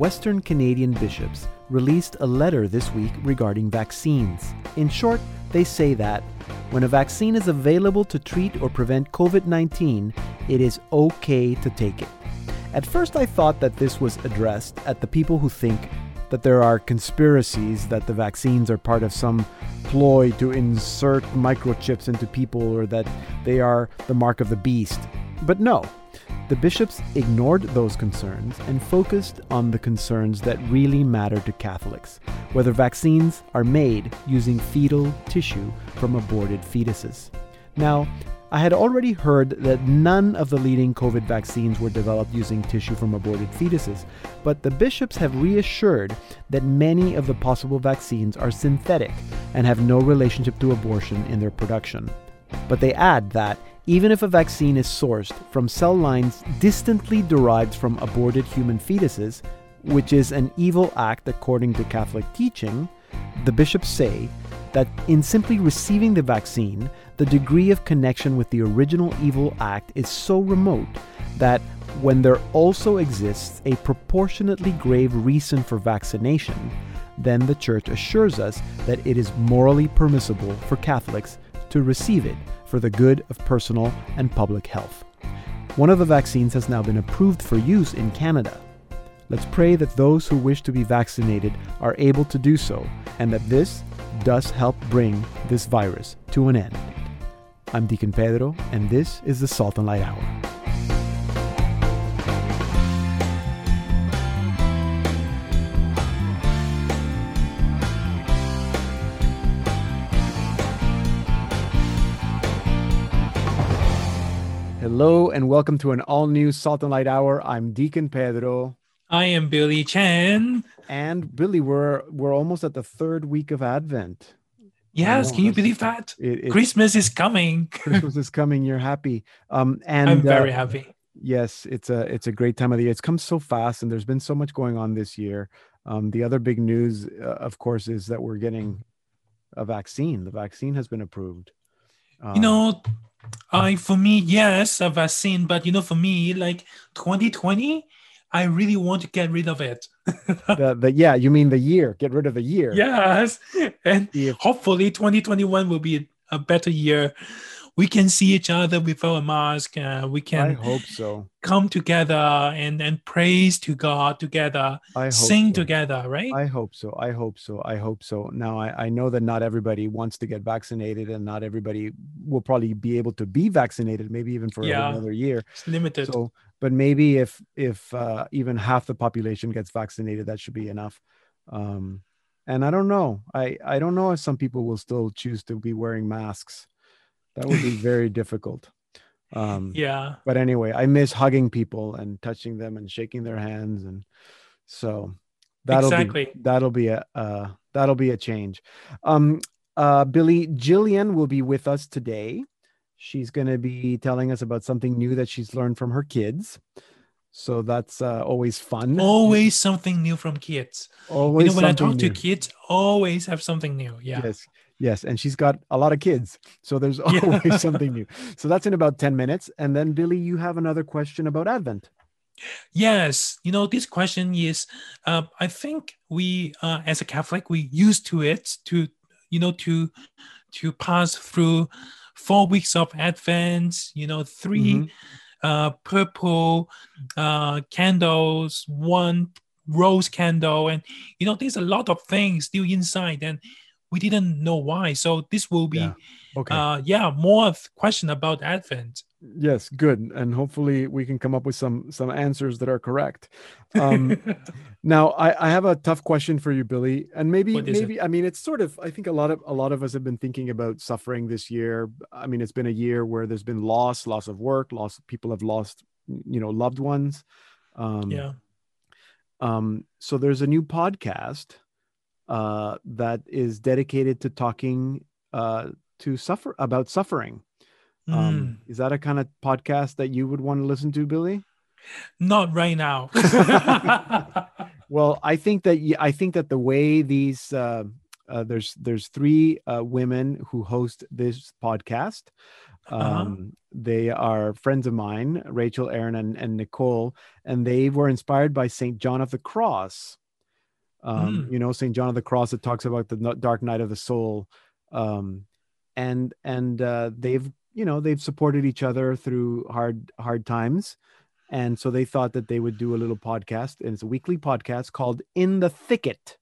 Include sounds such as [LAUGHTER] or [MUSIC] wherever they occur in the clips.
Western Canadian bishops released a letter this week regarding vaccines. In short, they say that when a vaccine is available to treat or prevent COVID 19, it is okay to take it. At first, I thought that this was addressed at the people who think that there are conspiracies that the vaccines are part of some ploy to insert microchips into people or that they are the mark of the beast. But no, the bishops ignored those concerns and focused on the concerns that really matter to Catholics whether vaccines are made using fetal tissue from aborted fetuses. Now, I had already heard that none of the leading COVID vaccines were developed using tissue from aborted fetuses, but the bishops have reassured that many of the possible vaccines are synthetic and have no relationship to abortion in their production. But they add that even if a vaccine is sourced from cell lines distantly derived from aborted human fetuses, which is an evil act according to Catholic teaching, the bishops say that in simply receiving the vaccine, the degree of connection with the original evil act is so remote that when there also exists a proportionately grave reason for vaccination, then the Church assures us that it is morally permissible for Catholics to receive it for the good of personal and public health. One of the vaccines has now been approved for use in Canada. Let's pray that those who wish to be vaccinated are able to do so, and that this does help bring this virus to an end. I'm Deacon Pedro, and this is the Salt and Light Hour. Hello and welcome to an all new Salt and Light Hour. I'm Deacon Pedro. I am Billy Chen. And Billy, we're we're almost at the third week of Advent. Yes, can you believe that? It, Christmas is coming. Christmas is coming. You're happy. Um, and I'm very uh, happy. Yes, it's a it's a great time of the year. It's come so fast, and there's been so much going on this year. Um, the other big news, uh, of course, is that we're getting a vaccine. The vaccine has been approved. Um, you know, I for me, yes, a vaccine, but you know, for me, like 2020 I really want to get rid of it. [LAUGHS] the, the yeah, you mean the year? Get rid of the year. Yes, and if, hopefully 2021 will be a better year. We can see each other without a mask. Uh, we can. I hope so. Come together and and praise to God together. I sing so. together, right? I hope so. I hope so. I hope so. Now I, I know that not everybody wants to get vaccinated, and not everybody will probably be able to be vaccinated. Maybe even for yeah. another year. It's limited. So but maybe if if uh, even half the population gets vaccinated, that should be enough. Um, and I don't know. I I don't know if some people will still choose to be wearing masks. That would be very difficult. Um, [LAUGHS] yeah. But anyway, I miss hugging people and touching them and shaking their hands, and so that'll exactly. be that'll be a uh, that'll be a change. Um, uh, Billy Jillian will be with us today. She's going to be telling us about something new that she's learned from her kids. So that's uh, always fun. Always something new from kids. Always you know, when I talk new. to kids, always have something new. Yeah. Yes. Yes. And she's got a lot of kids. So there's [LAUGHS] always yeah. something new. So that's in about 10 minutes. And then, Billy, you have another question about Advent. Yes. You know, this question is uh, I think we, uh, as a Catholic, we used to it to, you know, to, to pass through four weeks of Advent, you know, 3 mm-hmm. uh, purple uh, candles, one rose candle, and you know, there's a lot of things still inside, and we didn't know why. So this will be, yeah. okay, uh, yeah, more question about Advent. Yes, good, and hopefully we can come up with some some answers that are correct. Um, [LAUGHS] now, I, I have a tough question for you, Billy, and maybe maybe it? I mean it's sort of I think a lot of a lot of us have been thinking about suffering this year. I mean, it's been a year where there's been loss, loss of work, loss. People have lost, you know, loved ones. Um, yeah. Um, so there's a new podcast uh, that is dedicated to talking uh, to suffer about suffering um, mm. Is that a kind of podcast that you would want to listen to, Billy? Not right now. [LAUGHS] [LAUGHS] well, I think that I think that the way these uh, uh, there's there's three uh, women who host this podcast. Uh-huh. Um, They are friends of mine, Rachel, Aaron, and, and Nicole, and they were inspired by St. John of the Cross. Um, Mm. You know, St. John of the Cross that talks about the dark night of the soul. Um, and and uh, they've you know they've supported each other through hard hard times and so they thought that they would do a little podcast and it's a weekly podcast called in the thicket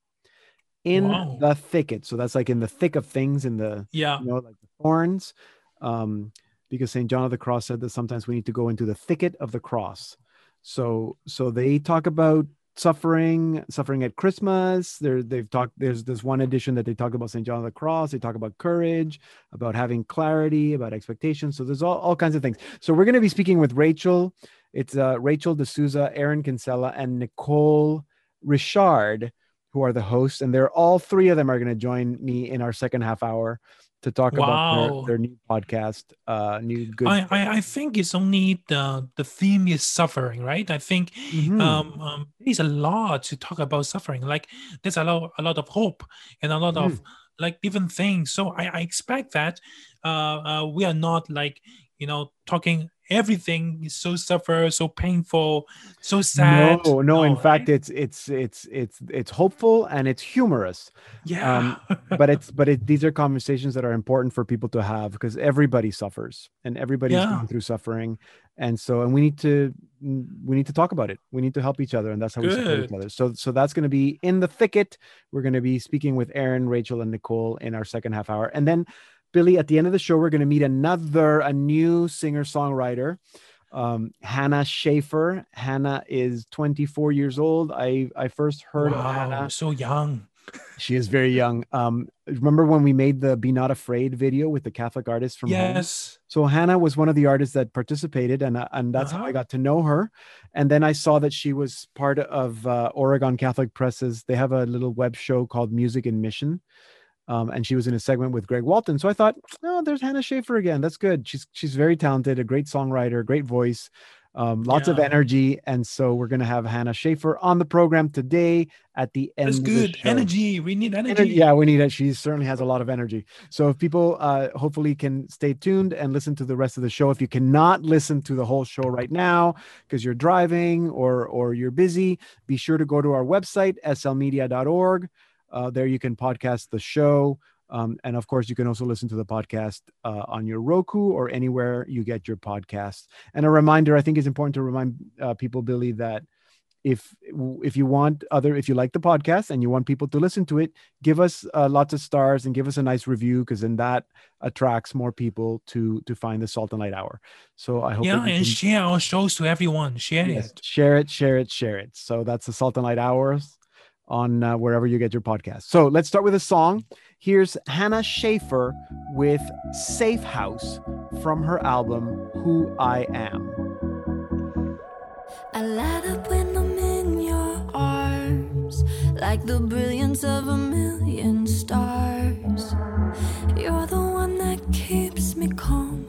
in Wow. the thicket so that's like in the thick of things in the Yeah. you know like the thorns um because st john of the cross said that sometimes we need to go into the thicket of the cross so so they talk about suffering suffering at christmas. There they've talked there's this one edition that they talk about st john of the cross. They talk about courage about having clarity about expectations. So there's all, all kinds of things. So we're going to be speaking with rachel. It's uh, rachel d'souza aaron kinsella and nicole richard who are the hosts and they're all three of them are going to join me in our second half hour to talk about their, their new podcast uh new good I, I, I think it's only the the theme is suffering, right? I think Mhm. um, um there's a lot to talk about suffering. Like there's a lot a lot of hope and a lot Mm. of like different things. So I, I expect that uh, uh we are not like you know talking everything is so suffer, so painful, so sad. No, no. In right? fact, it's it's it's it's it's hopeful and it's humorous. yeah. Um, [LAUGHS] but it's but it, these are conversations that are important for people to have because everybody suffers and everybody's Yeah. going through suffering, and so and we need to we need to talk about it. We need to help each other, and that's how we support each other. So so that's going to be in the thicket. We're going to be speaking with Aaron, Rachel, and Nicole in our second half hour, and then Billy. At the end of the show, we're going to meet another a new singer songwriter um, Hannah Schaefer. Hannah is 24 years old. I I first heard of Hannah. so young. She is very young. Um, remember when we made the "Be Not Afraid" video with the Catholic artist from home? Yes. So Hannah was one of the artists that participated, and and that's how I Uh-huh. got to know her. And then I saw that she was part of uh, Oregon Catholic Presses. They have a little web show called Music and Mission, um, and she was in a segment with Greg Walton. So I thought, oh, there's Hannah Schaefer again. That's good. She's she's very talented, a great songwriter, great voice, um, lots of energy. And so we're gonna have Hannah Schaefer on the program today at the end. That's of the good. Energy. We need energy. Ener- yeah, we need it. She certainly has a lot of energy. So if people uh, hopefully can stay tuned and listen to the rest of the show. If you cannot listen to the whole show right now because you're driving or or you're busy, be sure to go to our website slmedia.org. Uh, there you can podcast the show. Um, and of course, you can also listen to the podcast uh, on your Roku or anywhere you get your podcasts. And a reminder, I think it's important to remind uh, people, Billy, that if if you want other if you like the podcast and you want people to listen to it give us uh, lots of stars and give us a nice review because then that attracts more people to to find the salt and light hour so i hope Yeah, and can- share our shows to everyone. Share yes, it. share it share it share it so that's the salt and light hours on uh, wherever you get your podcast so let's start with a song here's hannah schaefer with safe house from her album who i am I light up when I'm in your arms, like the brilliance of a million stars. You're the one that keeps me calm.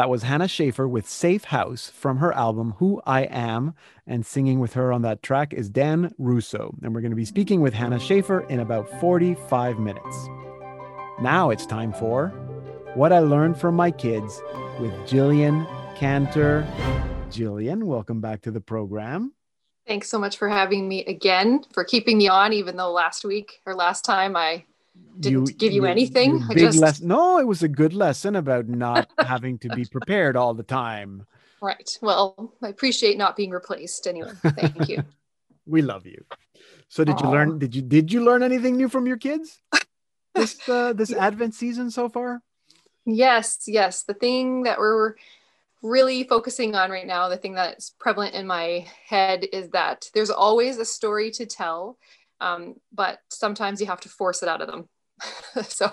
That was Hannah Schaefer with Safe House from her album Who I Am. And singing with her on that track is Dan Russo. And we're going to be speaking with Hannah Schaefer in about 45 minutes. Now it's time for What I Learned from My Kids with Jillian Cantor. Jillian, welcome back to the program. Thanks so much for having me again, for keeping me on, even though last week or last time I didn't give you anything. I big just- les- no, it was a good lesson about not [LAUGHS] having to be prepared all the time. Right. Well, I appreciate not being replaced anyway. Thank you. [LAUGHS] We love you. So did you learn did you did you learn anything new from your kids? [LAUGHS] This uh, this advent season so far? yes, yes. The thing that we're really focusing on right now, the thing that's prevalent in my head is that there's always a story to tell, um, but sometimes you have to force it out of them. [LAUGHS] so,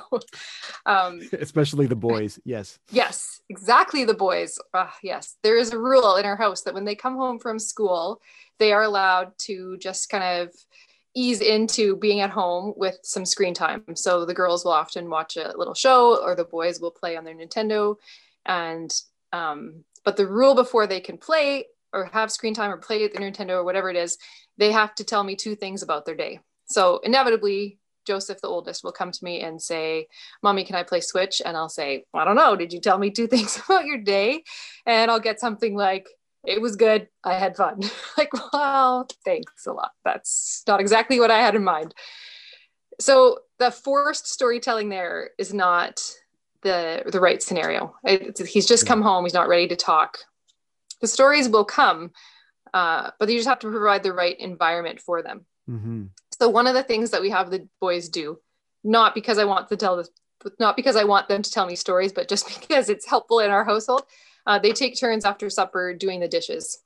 um, Especially the boys. Yes. Yes, exactly. The boys. Ah, yes, there is a rule in our house that when they come home from school, they are allowed to just kind of ease into being at home with some screen time. So the girls will often watch a little show, or the boys will play on their Nintendo. And um, but the rule before they can play or have screen time or play at the Nintendo or whatever it is, they have to tell me two things about their day. So inevitably, Joseph, the oldest, will come to me and say, Mommy, can I play Switch? And I'll say, I don't know. Did you tell me two [LAUGHS] things about your day? And I'll get something like, It was good. I had fun. [LAUGHS] like, well, thanks a lot. That's not exactly what I had in mind. So the forced storytelling there is not the the right scenario. It- he's just come home. He's not ready to talk. The stories will come, uh, but you just have to provide the right environment for them. hmm So one of the things that we have the boys do, not because I want to tell this, not because I want them to tell me stories, but just [LAUGHS] because it's helpful in our household, uh, they take turns after supper doing the dishes.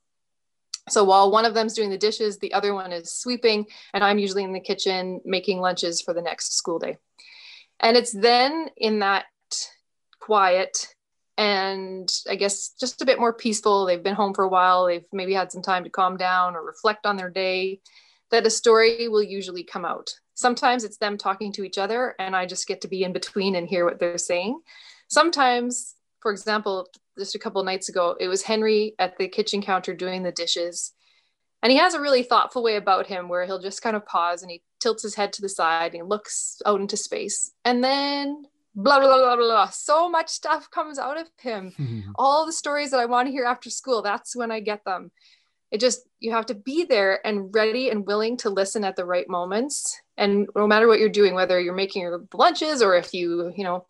So while one of them's doing the dishes, the other one is sweeping, and I'm usually in the kitchen making lunches for the next school day. And it's then in that quiet and I guess just a bit more peaceful. They've been home for a while. They've maybe had some time to calm down or reflect on their day that a story will usually come out. Sometimes it's them talking to each other, and I just get to be in between and hear what they're saying. Sometimes, for example, just a couple nights ago, it was Henry at the kitchen counter doing the dishes. And he has a really thoughtful way about him where he'll just kind of pause and he tilts his head to the side and he looks out into space. And then blah, blah, blah, blah, blah. So much stuff comes out of him [LAUGHS] all the stories that I want to hear after school, that's when I get them. It just, you have to be there and ready and willing to listen at the right moments. And no matter what you're doing, whether you're making your lunches or if you, you know,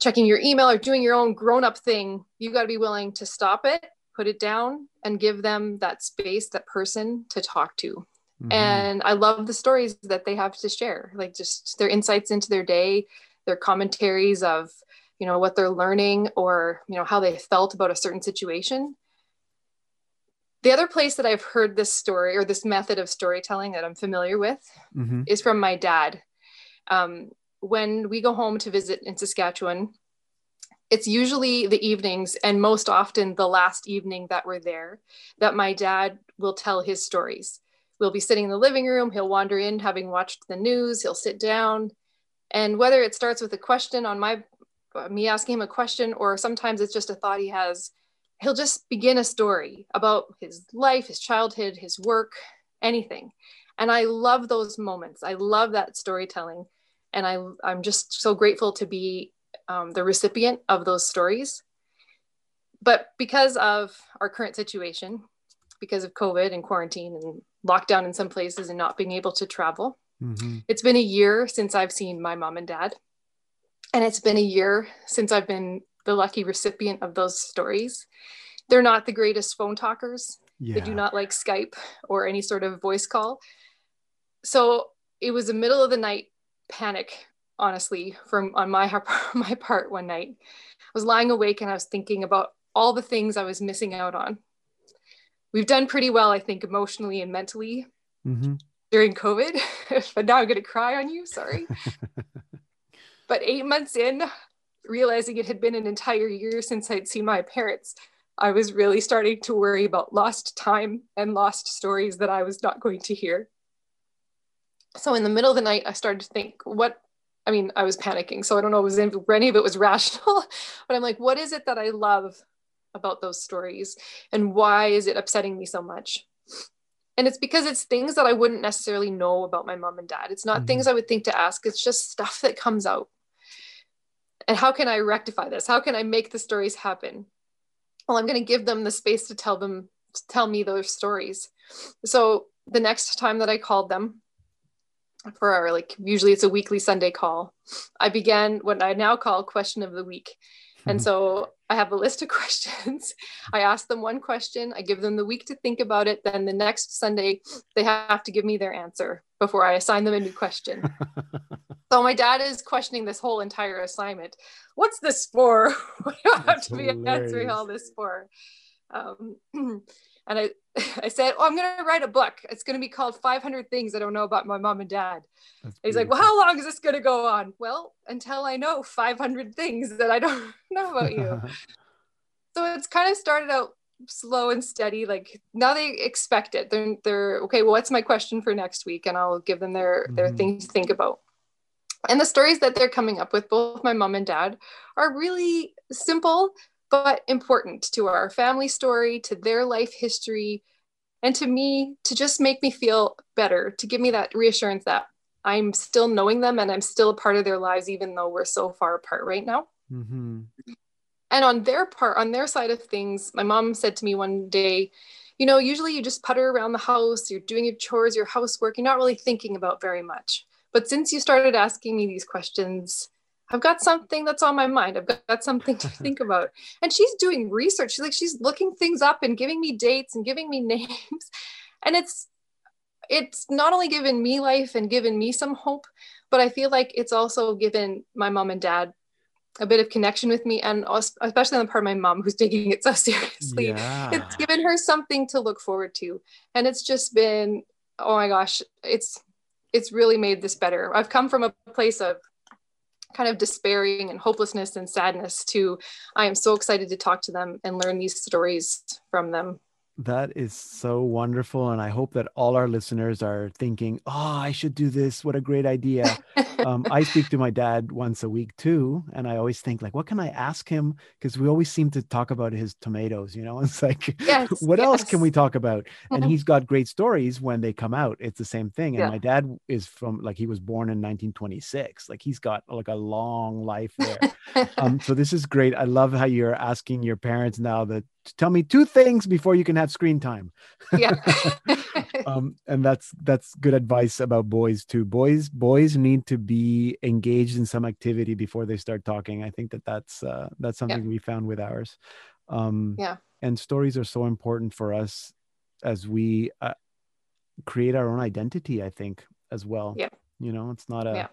checking your email or doing your own grown up thing, you got to be willing to stop it, put it down, and give them that space, that person to talk to. Mhm. And I love the stories that they have to share, like just their insights into their day, their commentaries of, you know, what they're learning or, you know, how they felt about a certain situation. The other place that I've heard this story or this method of storytelling that I'm familiar with Mhm. is from my dad. Um, when we go home to visit in Saskatchewan, it's usually the evenings and most often the last evening that we're there that my dad will tell his stories. We'll be sitting in the living room, he'll wander in having watched the news, he'll sit down. And whether it starts with a question on my me asking him a question or sometimes it's just a thought he has, he'll just begin a story about his life, his childhood, his work, anything. And I love those moments. I love that storytelling. And I, I'm just so grateful to be um, the recipient of those stories. But because of our current situation, because of COVID and quarantine and lockdown in some places and not being able to travel, Mhm. it's been a year since I've seen my mom and dad. And it's been a year since I've been the lucky recipient of those stories. They're not the greatest phone talkers. Yeah. They do not like Skype or any sort of voice call. So it was a middle of the night panic, honestly, from on my [LAUGHS] my part one night. I was lying awake and I was thinking about all the things I was missing out on. We've done pretty well, I think, emotionally and mentally Mhm. During COVID, [LAUGHS] but now I'm going to cry on you. Sorry. [LAUGHS] but eight months in, realizing it had been an entire year since I'd seen my parents, I was really starting to worry about lost time and lost stories that I was not going to hear. So in the middle of the night, I started to think, what I mean, I was panicking, so I don't know if, it was, if any of it was [LAUGHS] rational, but I'm like, what is it that I love about those stories, and why is it upsetting me so much? And it's because it's things that I wouldn't necessarily know about my mom and dad. It's not Mhm. things I would think to ask. It's just stuff that comes out. And how can I rectify this? How can I make the stories happen? Well, I'm going to give them the space to tell them, to tell me those stories. So the next time that I called them for our like usually it's a weekly Sunday call, I began what I now call question of the week. And so I have a list of [LAUGHS] questions. I ask them one question, I give them the week to think about it. Then the next Sunday, they have to give me their answer before I assign them a new question. [LAUGHS] so my dad is questioning this whole entire assignment. What's this for? [LAUGHS] what do I have to be answering all this for? Um, [CLEARS THROAT] and I, I said, Oh, I'm going to write a book. It's going to be called 500 Things I Don't Know About My Mom and Dad. That's He's like, well, how long is this going to go on? Well, until I know 500 things that I don't [LAUGHS] know about you. [LAUGHS] so it's kind of started out slow and steady. Like now they expect it. They're, they're okay. Well, what's my question for next week? And I'll give them their, their Mhm. things to think about. And the stories that they're coming up with, both my mom and dad, are really simple but important to our family story, to their life history, and to me to just make me feel better, to give me that reassurance that I'm still knowing them and I'm still a part of their lives, even though we're so far apart right now. Mhm. And on their part, on their side of things, my mom said to me one day, you know, usually you just putter around the house, you're doing your chores, your housework, you're not really thinking about very much. But since you started asking me these questions, I've got something that's on my mind. I've got, got something to think [LAUGHS] about. And she's doing research. She's like, she's looking things up and giving me dates and giving me names. [LAUGHS] And it's it's not only given me life and given me some hope, but I feel like it's also given my mom and dad a bit of connection with me and especially on the part of my mom who's taking it so [LAUGHS] seriously Yeah. it's given her something to look forward to and it's just been oh my gosh it's it's really made this better i've come from a place of kind of despairing and hopelessness and sadness to i am so excited to talk to them and learn these stories from them That is so wonderful. And I hope that all our listeners are thinking, oh, I should do this. What a great idea. [LAUGHS] um, I speak to my dad once a week too. And I always think, like, what can I ask him? Because we always seem to talk about his tomatoes, you know? [LAUGHS] It's like, Yes, what else can we talk about? And [LAUGHS] he's got great stories when they come out. It's the same thing. And Yeah. my dad is from, like, he was born in 1926. Like, he's got like a long life there. um, so this is great. I love how you're asking your parents now that tell me two things before you can have screen time. yeah [LAUGHS] [LAUGHS] Um, and that's that's good advice about boys too. Boys boys need to be engaged in some activity before they start talking. I think that that's uh, that's something we found with ours. Um, Yeah. And stories are so important for us as we uh, create our own identity. I think as well. Yeah. You know, it's not a Yeah.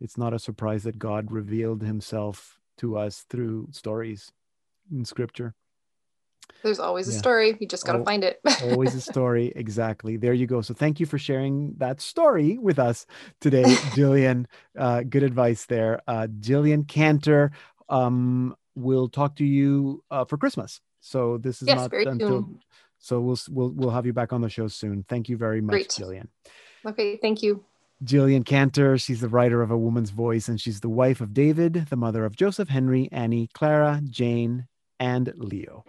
it's not a surprise that God revealed Himself to us through stories in Scripture. There's always a story you just got to Oh, find it Always a [LAUGHS] story. Exactly. There you go. So thank you for sharing that story with us today, Jillian. Uh, good advice there. Uh, Jillian Cantor um, will talk to you uh, for Christmas. So this is Yes, not very until. soon. So we'll we'll we'll have you back on the show soon. Thank you very much, Great. Jillian. okay thank you Jillian Cantor, she's the writer of A Woman's Voice, and she's the wife of David, the mother of Joseph, Henry, Annie, Clara, Jane, and Leo.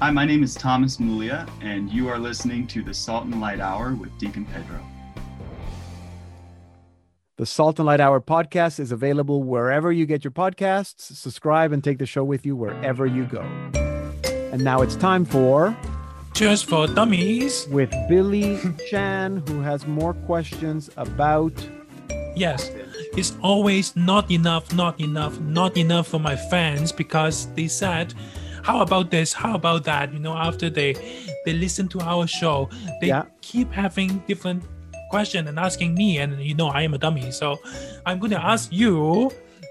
Hi, my name is Thomas Mulia, and you are listening to the Salt and Light Hour with Deacon Pedro. The Salt and Light Hour podcast is available wherever you get your podcasts. Subscribe and take the show with you wherever you go. And now it's time for Cheers for dummies. with Billy Chan, who has more questions about. Yes, it's always not enough, not enough, not enough for my fans because they said, "How about this? How about that?" You know, after they they listen to our show, they Yeah. keep having different question and asking me, and you know, I am a dummy, so I'm going to ask you.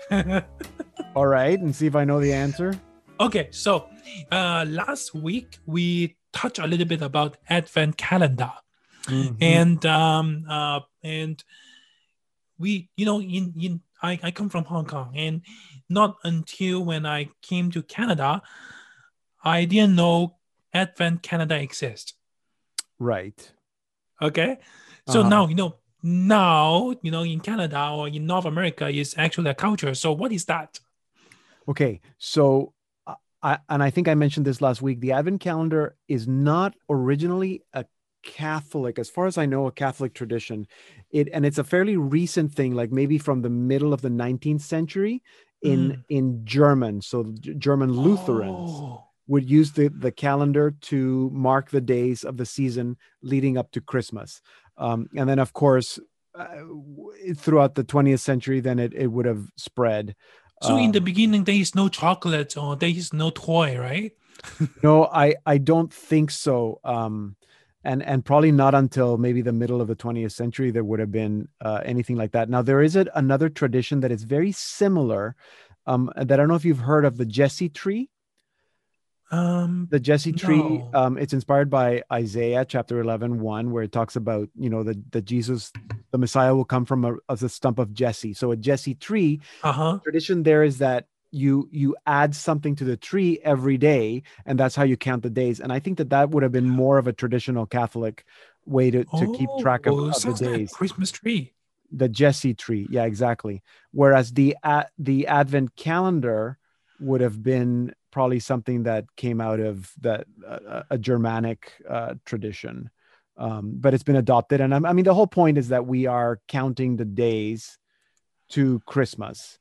[LAUGHS] All right, and see if I know the answer. Okay, so uh, last week we touched a little bit about Advent calendar, Mhm. and um, uh, and we, you know, in in I, I come from Hong Kong, and not until when I came to Canada, I didn't know Advent calendar exists. right. Okay, so Uh-huh. now you know now, you know, in Canada or in North America is actually a culture. So what is that? Okay, so uh, I, and I think I mentioned this last week. The Advent calendar is not originally a Catholic, as far as I know, a Catholic tradition. It and it's a fairly recent thing, like maybe from the middle of the 19th century in Mm. in German. So German Lutherans Oh, would use the the calendar to mark the days of the season leading up to Christmas, um, and then of course. Uh, throughout the 20th century, then it, it would have spread. So in the Um, beginning, there is no chocolate or there is no toy, right? No, I I don't think so. Um, and and probably not until maybe the middle of the 20th century there would have been uh, anything like that. Now there is a, another tradition that is very similar. Um, that I don't know if you've heard of the Jesse tree. Um, The Jesse tree. No. Um, it's inspired by Isaiah chapter 11, 1, where it talks about you know that the Jesus, the Messiah will come from a, as a stump of Jesse. So a Jesse tree uh-huh. tradition there is that you you add something to the tree every day and that's how you count the days. And i think that that would have been more of a traditional catholic way to, to keep track of, Oh, of the sounds like days. Christmas tree. the jesse tree yeah exactly. Whereas the a- the advent calendar would have been probably something that came out of that uh, a germanic uh, tradition. Um, but it's been adopted and I'm, i mean the whole point is that we are counting the days to christmas.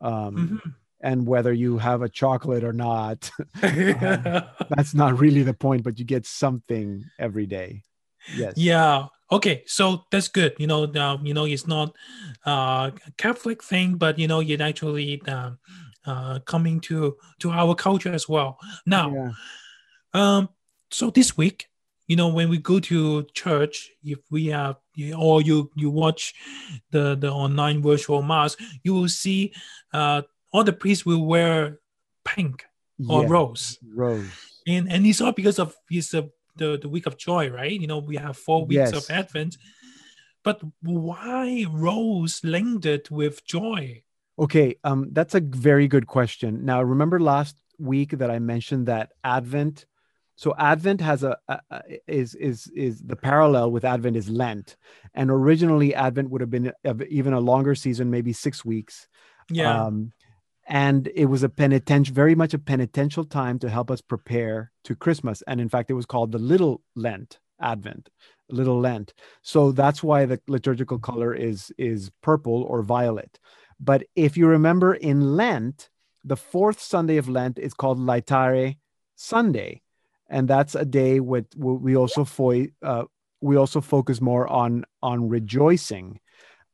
Um, Mhm. And whether you have a chocolate or not Mm-hmm. [LAUGHS] [LAUGHS] that's not really the point but you get something every day yes yeah. Okay. So that's good. You know, you know, it's not uh, a Catholic thing, but you know, it actually uh, uh, coming to to our culture as well. Now, yeah Um, so this week, you know, when we go to church, if we have or you you watch the the online virtual mass, you will see uh, all the priests will wear pink or yeah. rose, rose. And and it's all because of it's the, the the week of joy, right? You know, we have four weeks of Advent, but why rose linked with joy? okay um that's a very good question. Now remember last week that i mentioned that advent so advent has a, a, a is is is the parallel with advent is lent. And originally advent would have been a, even a longer season maybe six weeks. Yeah, Um, and it was a penitential, very much a penitential time to help us prepare to Christmas. And in fact, it was called the Little Lent Advent, Little Lent. So that's why the liturgical color is is purple or violet. But if you remember in Lent, the fourth Sunday of Lent is called Laetare Sunday, and that's a day with we also fo- uh, we also focus more on on rejoicing.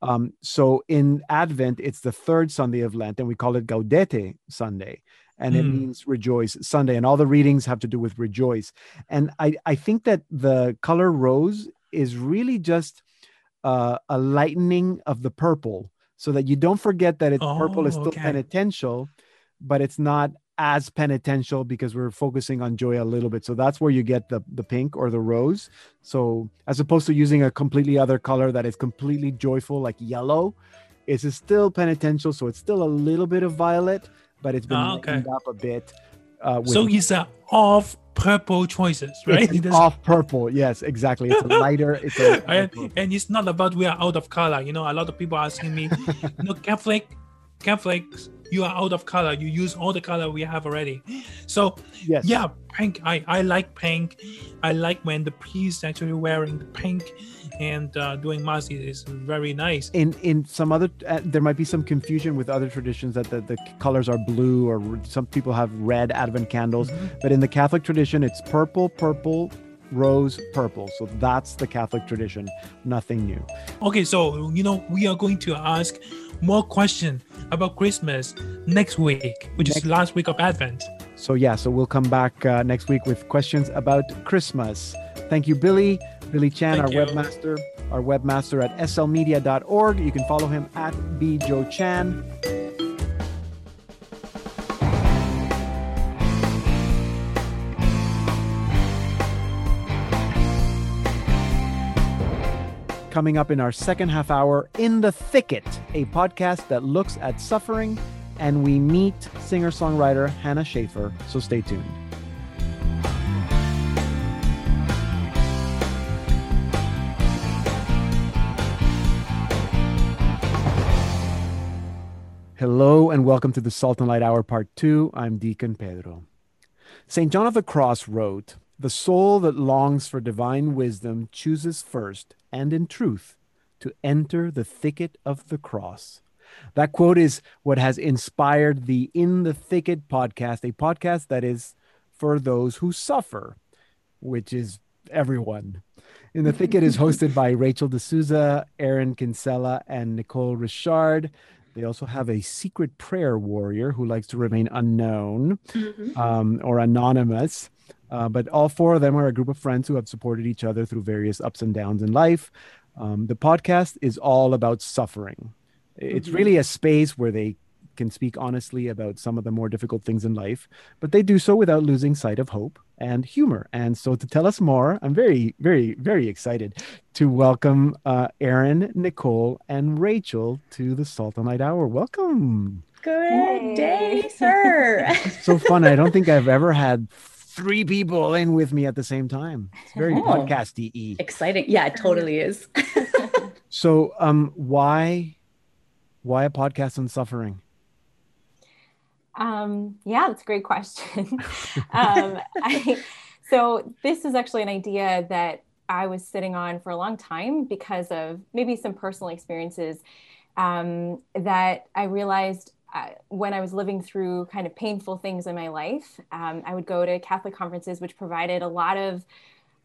Um, so in Advent, it's the third Sunday of Lent, and we call it Gaudete Sunday, and it Mm. means rejoice Sunday. And all the readings have to do with rejoice. And I, I think that the color rose is really just uh, a lightening of the purple, so that you don't forget that it's purple is Oh, still okay. penitential, but it's not as penitential because we're focusing on joy a little bit. So that's where you get the the pink or the rose. So as opposed to using a completely other color that is completely joyful, like yellow, it's still penitential. So it's still a little bit of violet, but it's been Ah, okay. up a bit. Uh, so it's a off purple choices, right? [LAUGHS] it's off purple. Yes, exactly. It's a lighter. It's a [LAUGHS] and, and it's not about we are out of color. You know, a lot of people asking me, you know, Catholic, Catholics, you are out of color. You use all the color we have already. So yes. yeah, pink. I I like pink. I like when the priest actually wearing the pink and uh, doing mass is very nice. in in some other uh, there might be some confusion with other traditions that the, the colors are blue or some people have red advent candles but in the catholic tradition it's purple purple rose purple so that's the catholic tradition nothing new Okay, so you know we are going to ask more questions about Christmas next week, which is last week of Advent. so yeah so we'll come back uh, next week with questions about christmas thank you billy billy chan Thank our you. webmaster our webmaster at slmedia.org you can follow him at bjoechan coming up in our second half hour in the thicket a podcast that looks at suffering and we meet singer-songwriter hannah schaefer so stay tuned Hello and welcome to the Salt and Light Hour Part 2. I'm Deacon Pedro. St. John of the Cross wrote, The soul that longs for divine wisdom chooses first and in truth, to enter the thicket of the cross. That quote is what has inspired the In the Thicket podcast, a podcast that is for those who suffer, which is everyone. In the Thicket is hosted by [LAUGHS] Rachel D'Souza, Aaron Kinsella, and Nicole Richard. They also have a secret prayer warrior who likes to remain unknown um, or anonymous. Uh, but all four of them are a group of friends who have supported each other through various ups and downs in life. Um, the podcast is all about suffering. It's really a space where they can speak honestly about some of the more difficult things in life, but they do so without losing sight of hope and humor. And so, to tell us more, I'm very, very, very excited to welcome uh, Aaron, Nicole, and Rachel to the Salt and Light Hour. Welcome. Good day, sir. [LAUGHS] So fun. I don't think I've ever had three people in with me at the same time. It's very Oh. podcasty. Exciting. Yeah, it totally is. [LAUGHS] So, um, why, why a podcast on suffering? Um, yeah, that's a great question. [LAUGHS] um, I, so this is actually an idea that I was sitting on for a long time because of maybe some personal experiences um, that I realized uh, when I was living through kind of painful things in my life. Um, I would go to Catholic conferences, which provided a lot of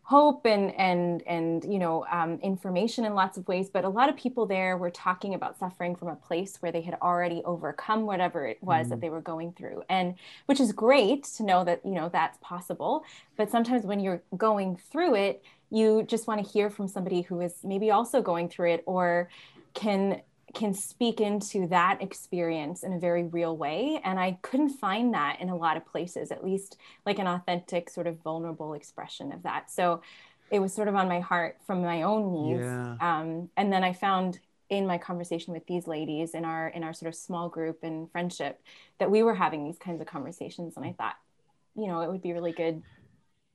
hope and and and you know um, information in lots of ways. But a lot of people there were talking about suffering from a place where they had already overcome whatever it was that they were going through. And which is great to know that you know that's possible. But sometimes when you're going through it you just want to hear from somebody who is maybe also going through it or can can speak into that experience in a very real way. And i couldn't find that in a lot of places at least like an authentic sort of vulnerable expression of that. So it was sort of on my heart from my own needs. Yeah. um, and then i found in my conversation with these ladies in our in our sort of small group and friendship that we were having these kinds of conversations. And i thought you know it would be really good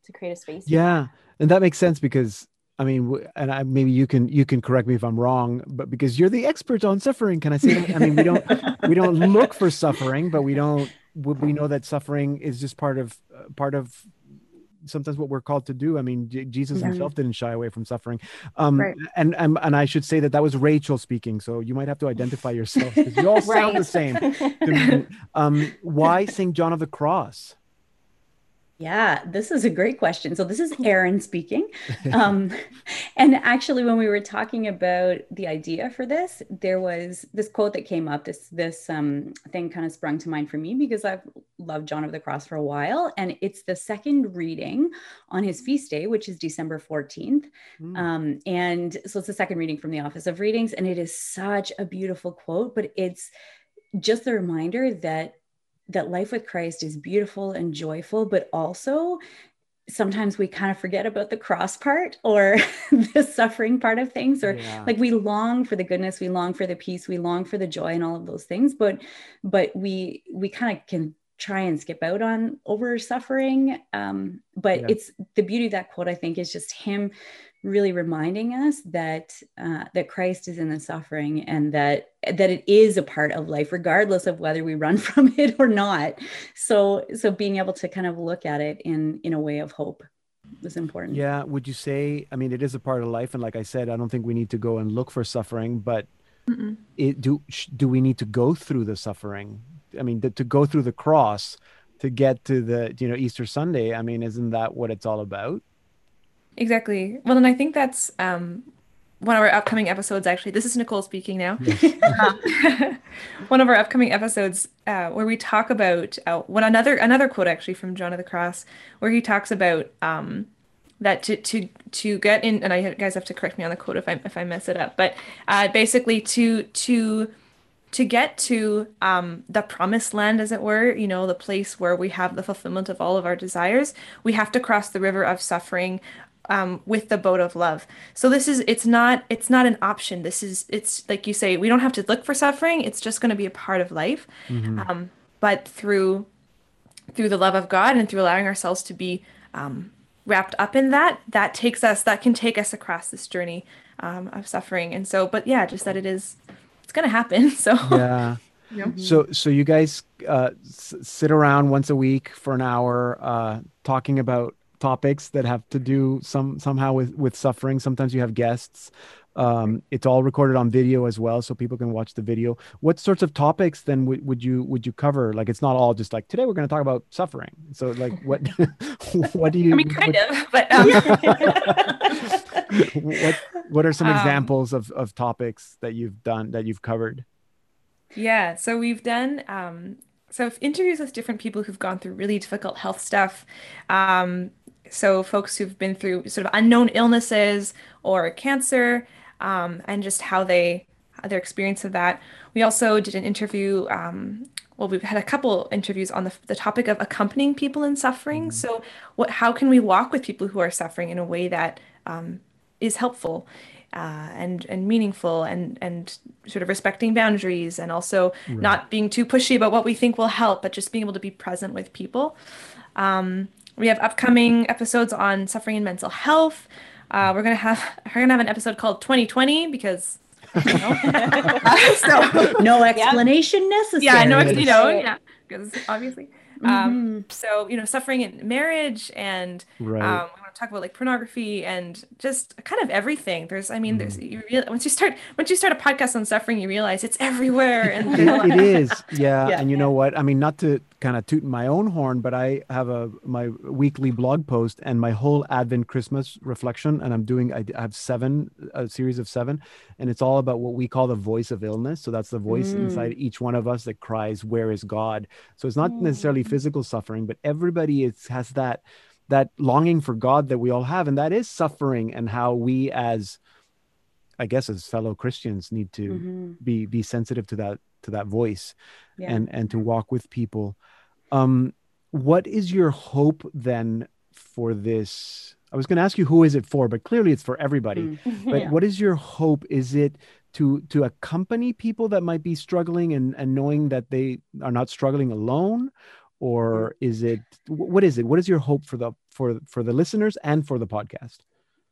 to create a space Yeah, and that makes sense because I mean, and I, maybe you can you can correct me if I'm wrong, but because you're the expert on suffering, can I say that? I mean, we don't [LAUGHS] we don't look for suffering, but we don't we we know that suffering is just part of uh, part of sometimes what we're called to do. I mean, J- Jesus himself didn't shy away from suffering. Um, Right. and, and and I should say that that was Rachel speaking, so you might have to identify yourself because you all [LAUGHS] sound the same. to me. Um, why St. John of the Cross? Yeah, this is a great question. So this is [LAUGHS] Aaron speaking. Um, [LAUGHS] and actually, when we were talking about the idea for this, there was this quote that came up. This this um, thing kind of sprung to mind for me because I've loved John of the Cross for a while, and it's the second reading on his feast day, which is December fourteenth. Hmm. Um, and so it's the second reading from the Office of Readings, and it is such a beautiful quote, but it's just the reminder that that life with Christ is beautiful and joyful, but also sometimes we kind of forget about the cross part or [LAUGHS] the suffering part of things or Yeah. like we long for the goodness we long for the peace we long for the joy and all of those things but but we we kind of can try and skip out on over suffering um but Yeah. it's the beauty of that quote i think is just him really reminding us that uh, that Christ is in the suffering and that that it is a part of life, regardless of whether we run [LAUGHS] from it or not. So so being able to kind of look at it in in a way of hope was important. Yeah, would you say? I mean, it is a part of life, and like I said, I don't think we need to go and look for suffering, but it, do sh- do we need to go through the suffering? I mean, the, to go through the cross to get to the you know Easter Sunday. I mean, isn't that what it's all about? Exactly. Well, and I think that's um, one of our upcoming episodes. Actually, this is Nicole speaking now. [LAUGHS] One of our upcoming episodes uh, where we talk about uh, one another another quote actually from John of the Cross, where he talks about um, that to to to get in, and I guys have to correct me on the quote if I if I mess it up, but uh, basically to to to get to um, the promised land, as it were, you know, the place where we have the fulfillment of all of our desires, we have to cross the river of suffering um, with the boat of love. So this is it's not it's not an option. This is it's like you say, we don't have to look for suffering. It's just going to be a part of life. Um, but through through the love of God and through allowing ourselves to be um, wrapped up in that, that takes us that can take us across this journey um, of suffering. And so, but yeah, just that it is it's going to happen. [LAUGHS] So Yeah. You know? So so you guys uh, s- sit around once a week for an hour uh, talking about topics that have to do some somehow with with suffering. Sometimes you have guests. Um, it's all recorded on video as well, so people can watch the video. What sorts of topics then would, would you would you cover? Like it's not all just like today we're going to talk about suffering. So like what [LAUGHS] what do you? I mean, kind what, of, but um, [LAUGHS] what what are some Um, examples of of topics that you've done that you've covered? Yeah, so we've done um, so interviews with different people who've gone through really difficult health stuff. Um, so folks who've been through sort of unknown illnesses or cancer, um, and just how they their experience of that. We also did an interview. Um, well, we've had a couple interviews on the, the topic of accompanying people in suffering. So, what how can we walk with people who are suffering in a way that um, is helpful? Uh, and and meaningful and and sort of respecting boundaries and also not being too pushy about what we think will help, but just being able to be present with people. Um, we have upcoming episodes on suffering and mental health. Uh, we're gonna have [LAUGHS] we're gonna have an episode called 2020 because you know. [LAUGHS] So No explanation necessary. yeah, no, ex- Yes. you know, yeah, because obviously. Mhm. Um, so you know, suffering in marriage and Right. um, we want to talk about like pornography and just kind of everything. There's, I mean, there's you real once you start once you start a podcast on suffering, you realize it's everywhere. And [LAUGHS] it, [LAUGHS] it is yeah. Yeah. and you know what i mean not to kind of toot my own horn but i have a my weekly blog post and my whole advent christmas reflection and i'm doing I, have seven a series of seven and it's all about what we call the voice of illness so that's the voice Mm. inside each one of us that cries where is god so it's not necessarily physical suffering but everybody is has that that longing for god that we all have and that is suffering and how we as i guess as fellow christians need to Mhm. be be sensitive to that to that voice Yeah. and and to walk with people um what is your hope then for this i was going to ask you who is it for but clearly it's for everybody Mm. [LAUGHS] but Yeah. what is your hope is it to to accompany people that might be struggling and and knowing that they are not struggling alone or is it what is it? What is your hope for the for for the listeners and for the podcast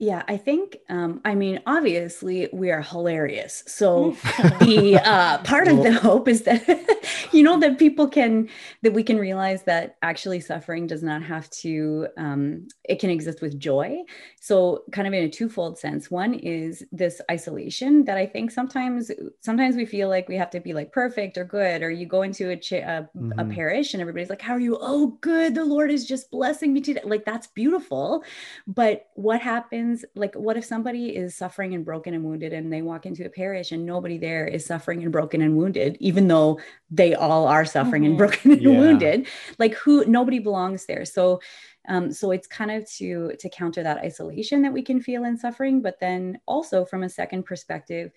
Yeah, I think, um, I mean, obviously we are hilarious. So the uh, part of the [LAUGHS] hope is that, [LAUGHS] you know, that people can, that we can realize that actually suffering does not have to, um, it can exist with joy. So kind of in a twofold sense. One is this isolation that I think sometimes, sometimes we feel like we have to be like perfect or good, or you go into a, cha- a, a Mhm. parish and everybody's like, how are you? Oh, good. The Lord is just blessing me today. Like, that's beautiful. But what happens? Like, what if somebody is suffering and broken and wounded and they walk into a parish and nobody there is suffering and broken and wounded, even though they all are suffering and Mhm. broken and Yeah. wounded? Like, who, nobody belongs there. So, um, so it's kind of to to counter that isolation that we can feel in suffering, but then also from a second perspective,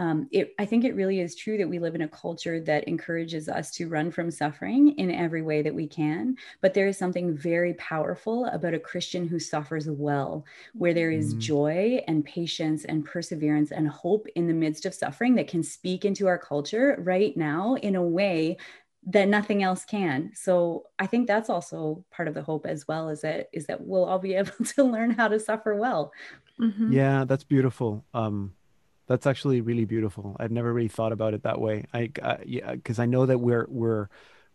um, it, I think it really is true that we live in a culture that encourages us to run from suffering in every way that we can. But there is something very powerful about a Christian who suffers well, where there is Mhm. joy and patience and perseverance and hope in the midst of suffering that can speak into our culture right now in a way that nothing else can. So I think that's also part of the hope as well is that is that we'll all be [LAUGHS] able to learn how to suffer well. Mhm. Yeah, that's beautiful. Um, that's actually really beautiful. I've never really thought about it that way. I, uh, yeah, because I know that we're we're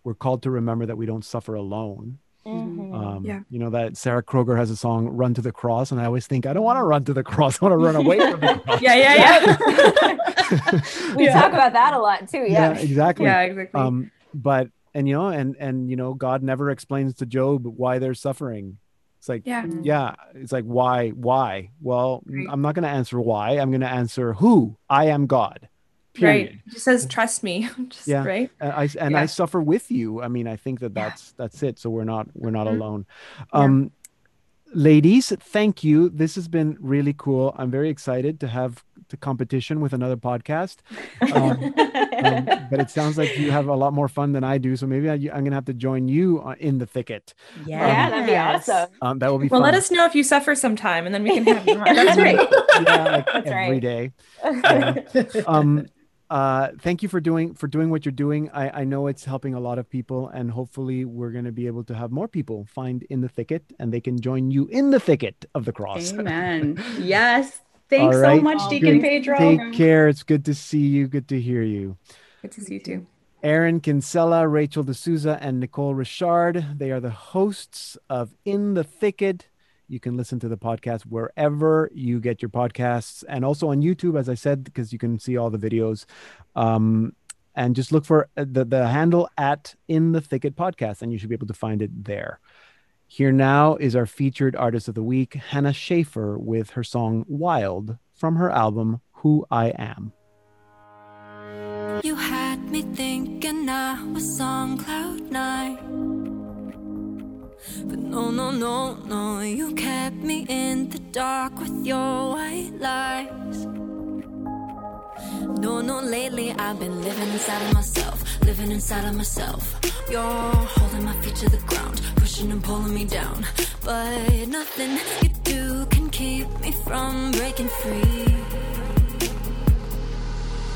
we're called to remember that we don't suffer alone. Mhm. Um, Yeah. You know that Sarah Kroger has a song "Run to the Cross," and I always think I don't want to run to the cross. I want to run away from the [LAUGHS] cross. Yeah, yeah, yeah. [LAUGHS] [LAUGHS] we Yeah. talk about that a lot too. yeah, Yeah. exactly. yeah, exactly. Um, but and you know, and and you know, God never explains to Job why they're suffering. It's like yeah. yeah it's like why why well Right. i'm not going to answer why i'm going to answer who i am god period Right. It just says trust me. [LAUGHS] Just, Yeah. Right. and i and i suffer with you i mean i think that Yeah. that's that's it so we're not we're not Mhm. alone Yeah. Um ladies thank you this has been really cool i'm very excited to have the competition with another podcast um, um, [LAUGHS] but it sounds like you have a lot more fun than i do so maybe I, i'm going to have to join you uh, in the thicket Yeah, that'd be awesome. um, that will be Well, fun let us know if you suffer sometime, and then we can have [LAUGHS] you on. That's right. yeah, like That's every right. day. [LAUGHS] Yeah. Uh thank you for doing for doing what you're doing i i know it's helping a lot of people and hopefully we're going to be able to have more people find in the thicket and they can join you in the thicket of the cross Amen. [LAUGHS] Yes. Thanks so much, Oh, Deacon Good. Pedro. take care it's good to see you good to hear you Good to see you too. Aaron Kinsella, Rachel D'Souza, and Nicole Richard. They are the hosts of In the Thicket. You can listen to the podcast wherever you get your podcasts and also on YouTube, as I said, because you can see all the videos. Um, and just look for uh, the, the handle at In the Thicket Podcast, and you should be able to find it there. Here now is our featured artist of the week, Hannah Schaefer, with her song Wild from her album Who I Am. You had me thinking I was on cloud nine. But no, no, no, no, you kept me in the dark with your white lies. No, no, lately I've been living inside of myself, living inside of myself. You're holding my feet to the ground, pushing and pulling me down. But nothing you do can keep me from breaking free.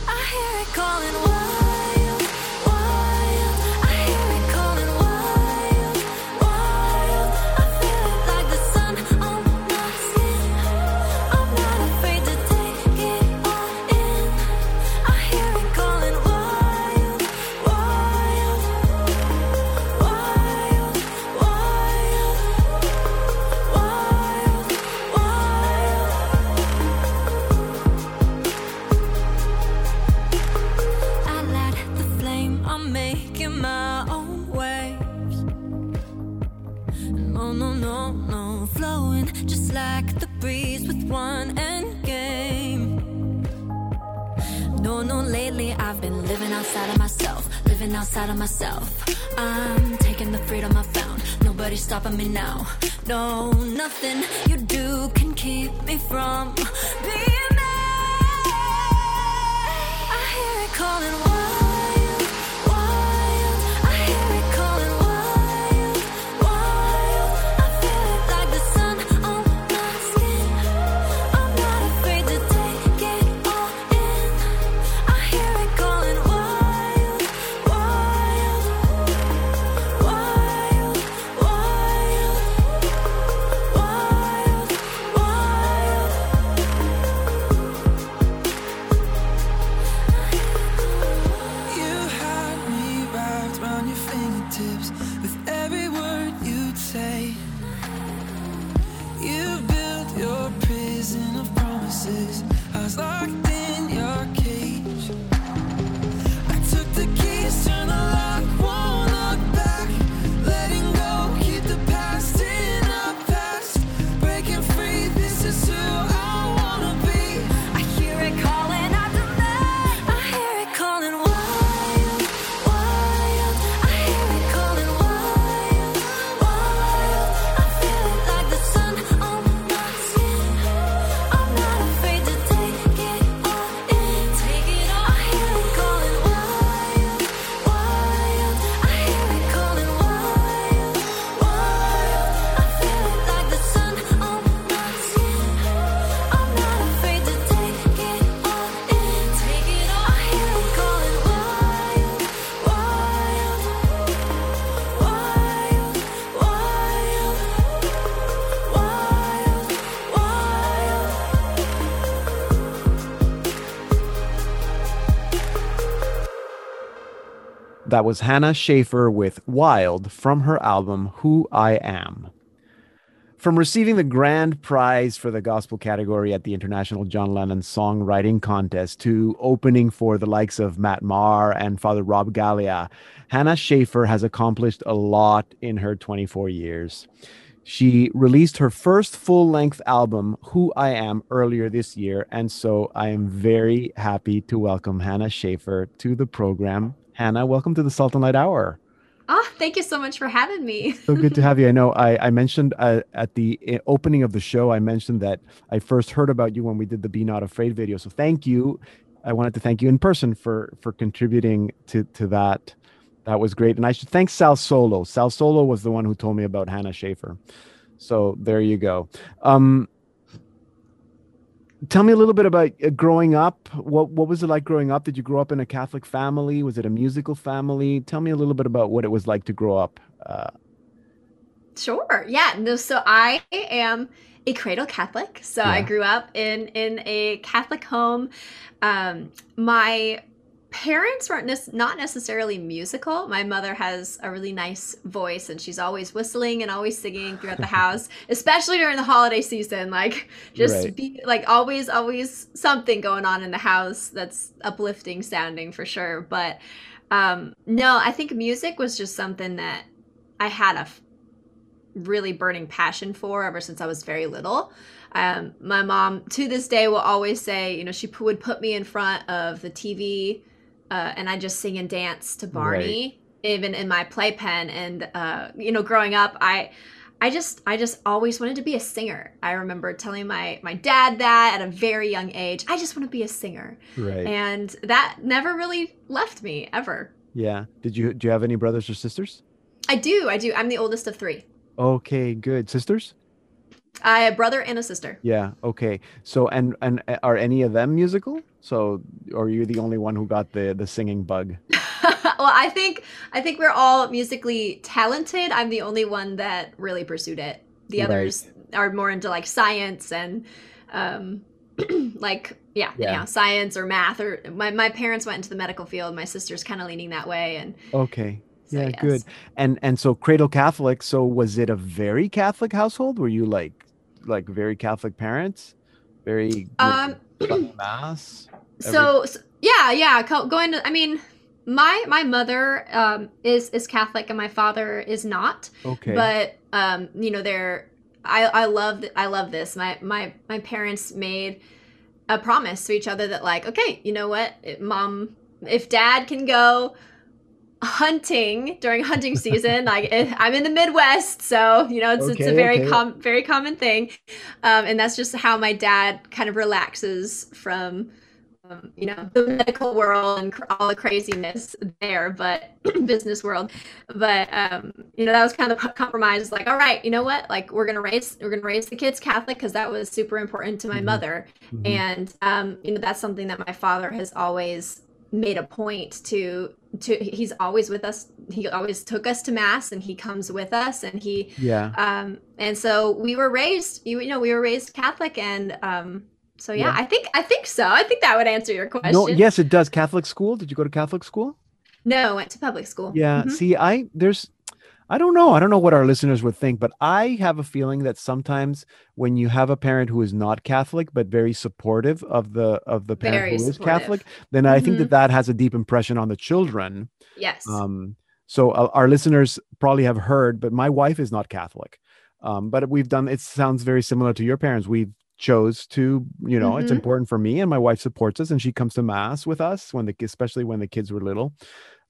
I hear it calling one end game. No, no, lately I've been living outside of myself, living outside of myself. I'm taking the freedom I found, nobody's stopping me now. No, nothing you do can keep me from being me. I hear it calling That was Hannah Schaefer with Wild from her album Who I Am. From receiving the grand prize for the gospel category at the International John Lennon Songwriting Contest to opening for the likes of Matt Maher and Father Rob Galea, Hannah Schaefer has accomplished a lot in her 24 years. She released her first full length album, Who I Am, earlier this year. And so I am very happy to welcome Hannah Schaefer to the program. Hannah, welcome to the Salt and Light Hour. Oh, thank you so much for having me. So good to have you. I know I, I mentioned uh, at the opening of the show, I mentioned that I first heard about you when we did the Be Not Afraid video. So thank you. I wanted to thank you in person for for contributing to to that. That was great. And I should thank Sal Solo. Sal Solo was the one who told me about Hannah Schaefer. So there you go. Um, tell me a little bit about uh, growing up. What what was it like growing up? Did you grow up in a Catholic family? Was it a musical family? Tell me a little bit about what it was like to grow up. Uh, Sure. Yeah. No. So I am a cradle Catholic. So I grew up in in a Catholic home. Um, my parents weren't nec- not necessarily musical. My mother has a really nice voice and she's always whistling and always singing throughout the [LAUGHS] house, especially during the holiday season. Like just Right. be like always always something going on in the house that's uplifting sounding for sure. But um no, I think music was just something that I had a f- really burning passion for ever since I was very little. Um, my mom to this day will always say, you know, she p- would put me in front of the TV uh, and I just sing and dance to Barney, even in my playpen. And uh, you know, growing up, I, I just, I just always wanted to be a singer. I remember telling my my dad that at a very young age. I just want to be a singer, Right. and that never really left me ever. yeah. Did you do you have any brothers or sisters? I do, I do. I'm the oldest of three. Okay, good. Sisters? I have a brother and a sister. Yeah. Okay. So and and uh, are any of them musical? So or are you the only one who got the the singing bug? [LAUGHS] well, I think I think we're all musically talented. I'm the only one that really pursued it. The Right. others are more into like science and um [CLEARS THROAT] like yeah, Yeah. yeah, science or math or my, my parents went into the medical field. My sister's kind of leaning that way and Okay. so Yeah, yes. good. And and so cradle Catholic, so was it a very Catholic household? Were you like like very Catholic parents? Very Um mass? Every- so, so yeah yeah co- going to i mean my my mother um is is catholic and my father is not okay. but um you know they're i i love i love this my my my parents made a promise to each other that like okay you know what mom if dad can go hunting during hunting season like i'm in the midwest so you know it's, it's a very okay. com- very common thing um, and that's just how my dad kind of relaxes from um, you know the medical world and cr- all the craziness there but [CLEARS THROAT] business world but um you know that was kind of the compromise like all right you know what like we're gonna raise we're gonna raise the kids catholic because that was super important to my Mhm. mother Mhm. and um you know that's something that my father has always made a point to to he's always with us he always took us to mass and he comes with us and he yeah. um and so we were raised you, you know we were raised catholic and um so yeah, Yeah. i think i think so i think that would answer your question No, yes, it does. Catholic school? Did you go to Catholic school? no I went to public school Yeah. Mhm. See, I there's I don't know. I don't know what our listeners would think, but I have a feeling that sometimes when you have a parent who is not Catholic but very supportive of the of the parent Very who is supportive. Catholic, then I think Mhm. that that has a deep impression on the children. yes Um, so uh, our listeners probably have heard, but my wife is not Catholic. Um, but we've done. It sounds very similar to your parents. We chose to, you know, it's Mhm. important for me, and my wife supports us, and she comes to mass with us when the, especially when the kids were little.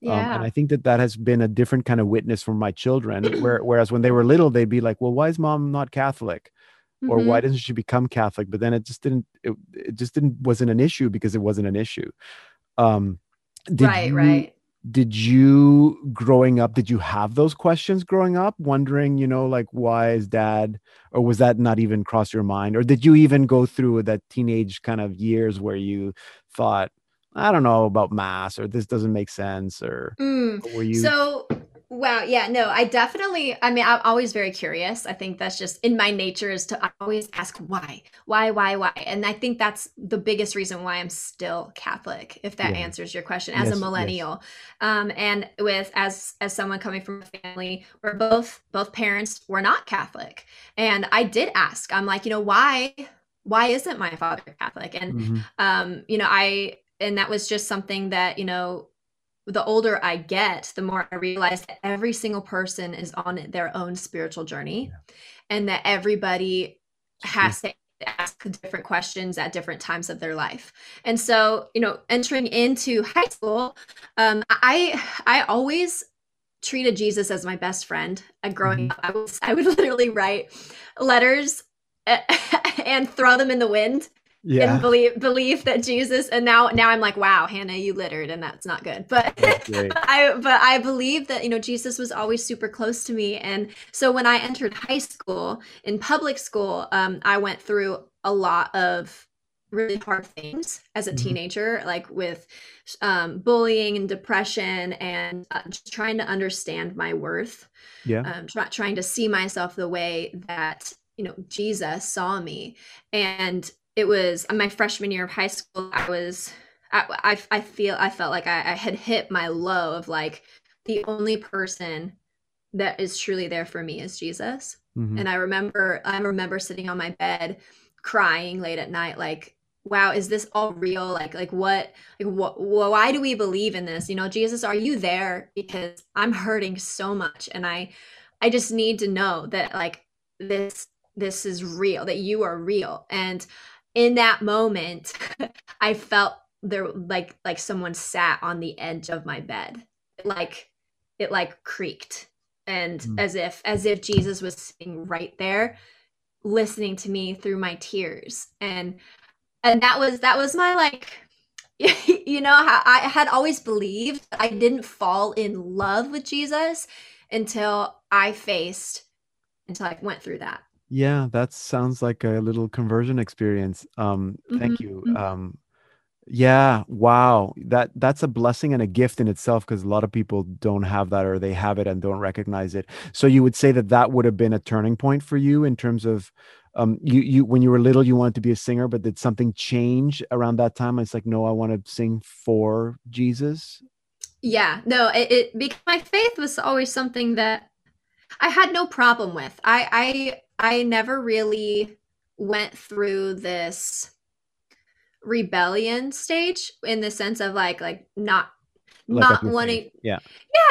Um, yeah and I think that that has been a different kind of witness from my children. [CLEARS THROAT] Where, whereas when they were little, they'd be like, "Well, why is mom not Catholic?" Or Mhm. why doesn't she become Catholic? But then it just didn't. It, it just didn't wasn't an issue because it wasn't an issue. Um, right you, right Did you growing up? Did you have those questions growing up, wondering, you know, like why is dad, or was that not even cross your mind, or did you even go through that teenage kind of years where you thought, I don't know about mass, or this doesn't make sense, or Mm. were you? So, wow, yeah, no, I definitely, I mean, I'm always very curious. I think that's just in my nature is to always ask why, why, why, why. And I think that's the biggest reason why I'm still Catholic, if that Yeah. answers your question, Yes, as a yes. millennial. Um, and with, as, as someone coming from a family where both, both parents were not Catholic. And I did ask, I'm like, you know, why, why isn't my father Catholic? And Mhm. um you know i and that was just something that you know the older i get the more i realize that every single person is on their own spiritual journey and that everybody has to ask different questions at different times of their life. And so you know entering into high school um i i always treated jesus as my best friend uh, growing up. I was i would [LAUGHS] literally write letters [LAUGHS] and throw them in the wind yeah, and believe believe that Jesus and now now I'm like wow Hannah you littered and that's not good. But [LAUGHS] I but I believe that you know Jesus was always super close to me. And so when I entered high school in public school um, I went through a lot of really hard things as a Mhm. teenager like with um, bullying and depression and uh, just trying to understand my worth yeah, um, try, trying to see myself the way that you know Jesus saw me. And it was uh, my freshman year of high school. I was I, I, I feel I felt like I, I had hit my low of like the only person that is truly there for me is Jesus. Mhm. And I remember I remember sitting on my bed crying late at night like wow is this all real like like what like what why do we believe in this you know jesus are you there because i'm hurting so much and i i just need to know that like this this is real that you are real and in that moment [LAUGHS] i felt there like like someone sat on the edge of my bed. Like it like creaked. And Mm. as if as if jesus was sitting right there listening to me through my tears. And and that was that was my like [LAUGHS] you know i had always believed i didn't fall in love with jesus until i faced until i went through that Yeah, that sounds like a little conversion experience. Um, thank Mhm, you. mhm. Um, yeah, wow. That that's a blessing and a gift in itself because a lot of people don't have that or they have it and don't recognize it. So you would say that that would have been a turning point for you in terms of um you you when you were little you wanted to be a singer but did something change around that time? It's like no, I want to sing for Jesus. Yeah, no, it, it because my faith was always something that I had no problem with. I I I never really went through this rebellion stage in the sense of like like not not wanting Yeah.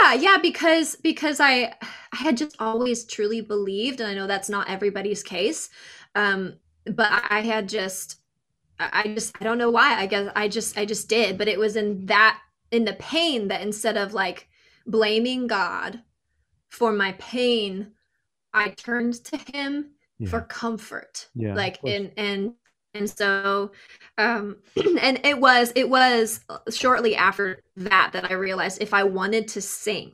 yeah yeah because because i i had just always truly believed and i know that's not everybody's case um but i, had just I just i don't know why i guess i just i just did but it was in that in the pain that instead of like blaming god for my pain i turned to him Yeah. for comfort Yeah, like and and and so um [CLEARS THROAT] and it was it was shortly after that that i realized if i wanted to sing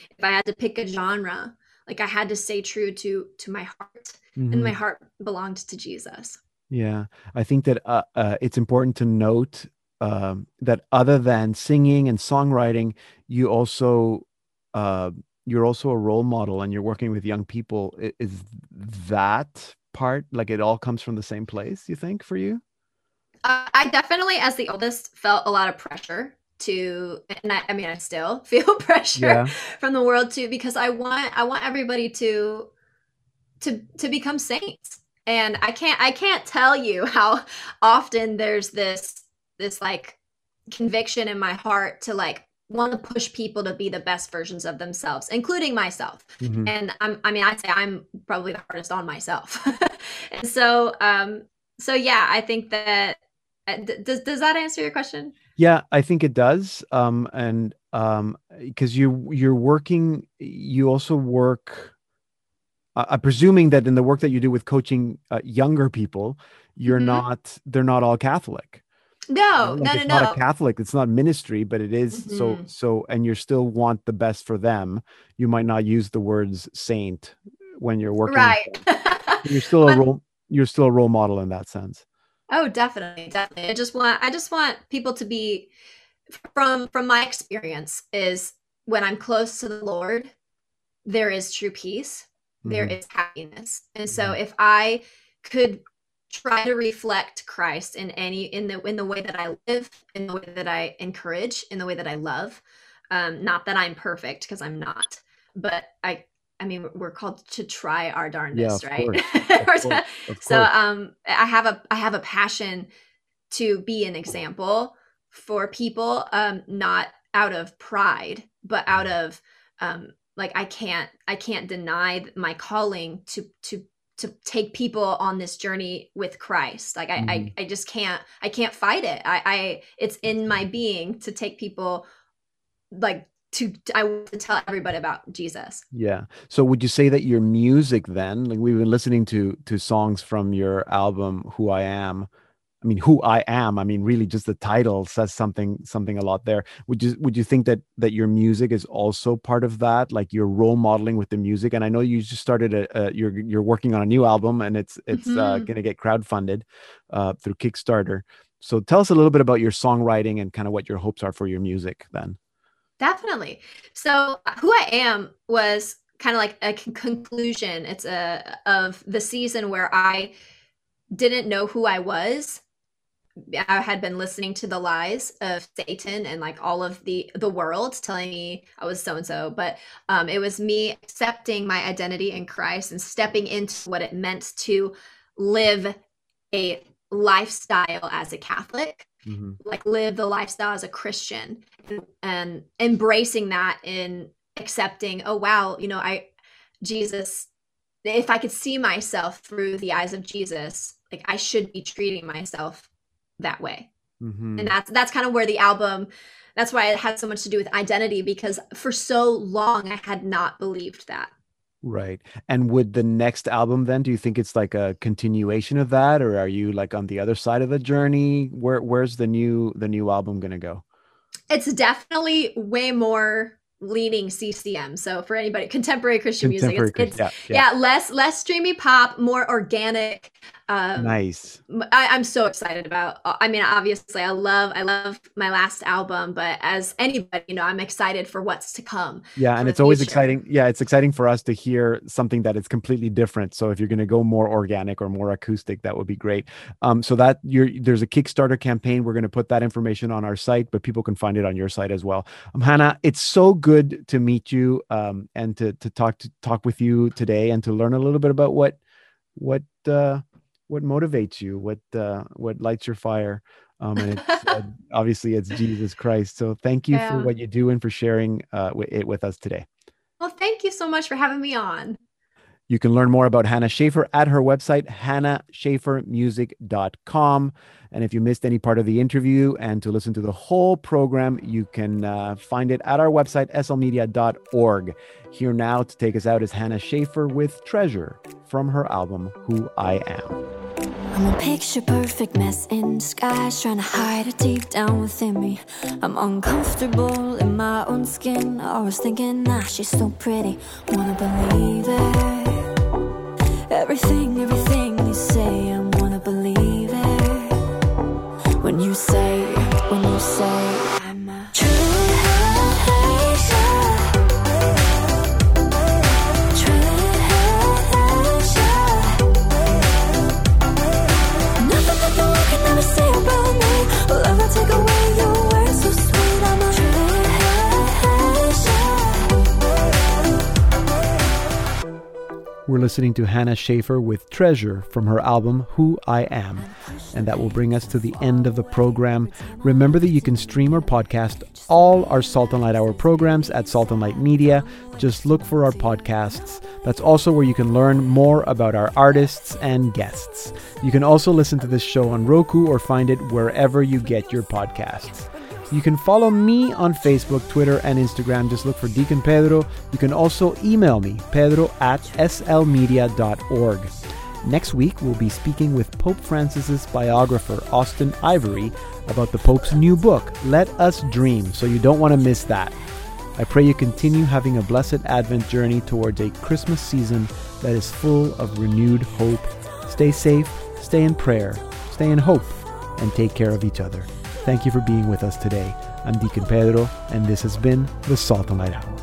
if i had to pick a genre like i had to stay true to to my heart and my Mhm. heart belonged to jesus Yeah, I think that uh, uh, it's important to note um, that other than singing and songwriting, you also uh, you're also a role model, and you're working with young people. Is that part like it all comes from the same place? You think for you? uh, i definitely as the oldest felt a lot of pressure to and i, I mean i still [LAUGHS] feel [LAUGHS] pressure Yeah. from the world too because i want i want everybody to to to become saints and i can't i can't tell you [LAUGHS] how often there's this this like conviction in my heart to like want to push people to be the best versions of themselves including myself Mhm. and i'm i mean i say i'm probably the hardest on myself [LAUGHS] and so um so yeah i think that uh, does does that answer your question Yeah, I think it does. Um, and um, because you you're working, you also work. I- I'm presuming that in the work that you do with coaching uh, younger people, you're Mhm. not. They're not all Catholic. No Like, no it's no not no a Catholic. It's not ministry, but it is so Mhm. so. And you still want the best for them. You might not use the words saint when you're working. right. [LAUGHS] You're still a role. You're still a role model in that sense. Oh, definitely, definitely. I just want I just want people to be from from my experience is when I'm close to the Lord, there is true peace, there Mhm. is happiness. And so if I could try to reflect Christ in any in the in the way that I live, in the way that I encourage, in the way that I love, um not that I'm perfect because I'm not, but I I mean we're called to try our darndest, of right? course, [LAUGHS] course, so um i have a i have a passion to be an example for people um not out of pride but out of um like i can't i can't deny my calling to to to take people on this journey with christ like i Mhm. I, I just can't i can't fight it i i it's in my being to take people like to i want to tell everybody about jesus Yeah. So would you say that your music then, like we've been listening to to songs from your album Who I Am. I mean, Who I Am, I mean really just the title says something something a lot there. Would you would you think that that your music is also part of that? Like you're role modeling with the music and I know you just started a, a you're you're working on a new album and it's it's uh, Mhm. going to get crowdfunded uh through Kickstarter. So tell us a little bit about your songwriting and kind of what your hopes are for your music then. Definitely. So, who I am was kind of like a con- conclusion. It's a of the season where I didn't know who I was. I had been listening to the lies of Satan and like all of the the world telling me I was so and so, but um, it was me accepting my identity in Christ and stepping into what it meant to live a lifestyle as a Catholic, Mm-hmm. like live the lifestyle as a Christian, and, and embracing that in accepting. Oh wow, you know I Jesus. If I could see myself through the eyes of Jesus, like I should be treating myself that way Mm-hmm. and that's that's kind of where the album that's why it has so much to do with identity because for so long i had not believed that Right. And would the next album then, do you think it's like a continuation of that or are you like on the other side of the journey? Where where's the new the new album going to go? it's definitely way more leaning ccm so for anybody contemporary christian music it's, it's yeah, yeah. less less streamy pop more organic um Nice. I, am so excited about uh, i mean obviously i love i love my last album but as anybody you know i'm excited for what's to come Yeah, and it's always future. exciting. Yeah, it's exciting for us to hear something that is completely different. So if you're going to go more organic or more acoustic, that would be great. Um, so that you're there's a Kickstarter campaign. We're going to put that information on our site, but people can find it on your site as well. Um, Hannah, it's so good to meet you um, and to to talk to talk with you today and to learn a little bit about what what uh, what motivates you, what uh, what lights your fire. Um, and it's, [LAUGHS] uh, obviously it's Jesus Christ. So thank you for what you do and for sharing uh, it with us today. well thank you so much for having me on You can learn more about Hannah Schaefer at her website, hannahschaefermusic.com. And if you missed any part of the interview and to listen to the whole program, you can uh, find it at our website, slmedia.org. Here now to take us out is Hannah Schaefer with Treasure from her album, Who I Am. I'm a picture perfect mess in disguise, trying to hide it deep down within me. I'm uncomfortable in my own skin. Always thinking, ah, she's so pretty. Wanna believe it. Everything, everything you say, I wanna believe it. When you say, when you say, We're listening to Hannah Schaefer with Treasure from her album Who I Am. And that will bring us to the end of the program. Remember that you can stream or podcast all our Salt and Light Hour programs at Salt and Light Media. Just look for our podcasts. That's also where you can learn more about our artists and guests. You can also listen to this show on Roku or find it wherever you get your podcasts. You can follow me on Facebook, Twitter, and Instagram. Just look for Deacon Pedro. You can also email me, pedro at slmedia.org. Next week, we'll be speaking with Pope Francis's biographer, Austen Ivereigh, about the Pope's new book, Let Us Dream, so you don't want to miss that. I pray you continue having a blessed Advent journey towards a Christmas season that is full of renewed hope. Stay safe, stay in prayer, stay in hope, and take care of each other. Thank you for being with us today. I'm Deacon Pedro, and this has been the Salt and Light Hour.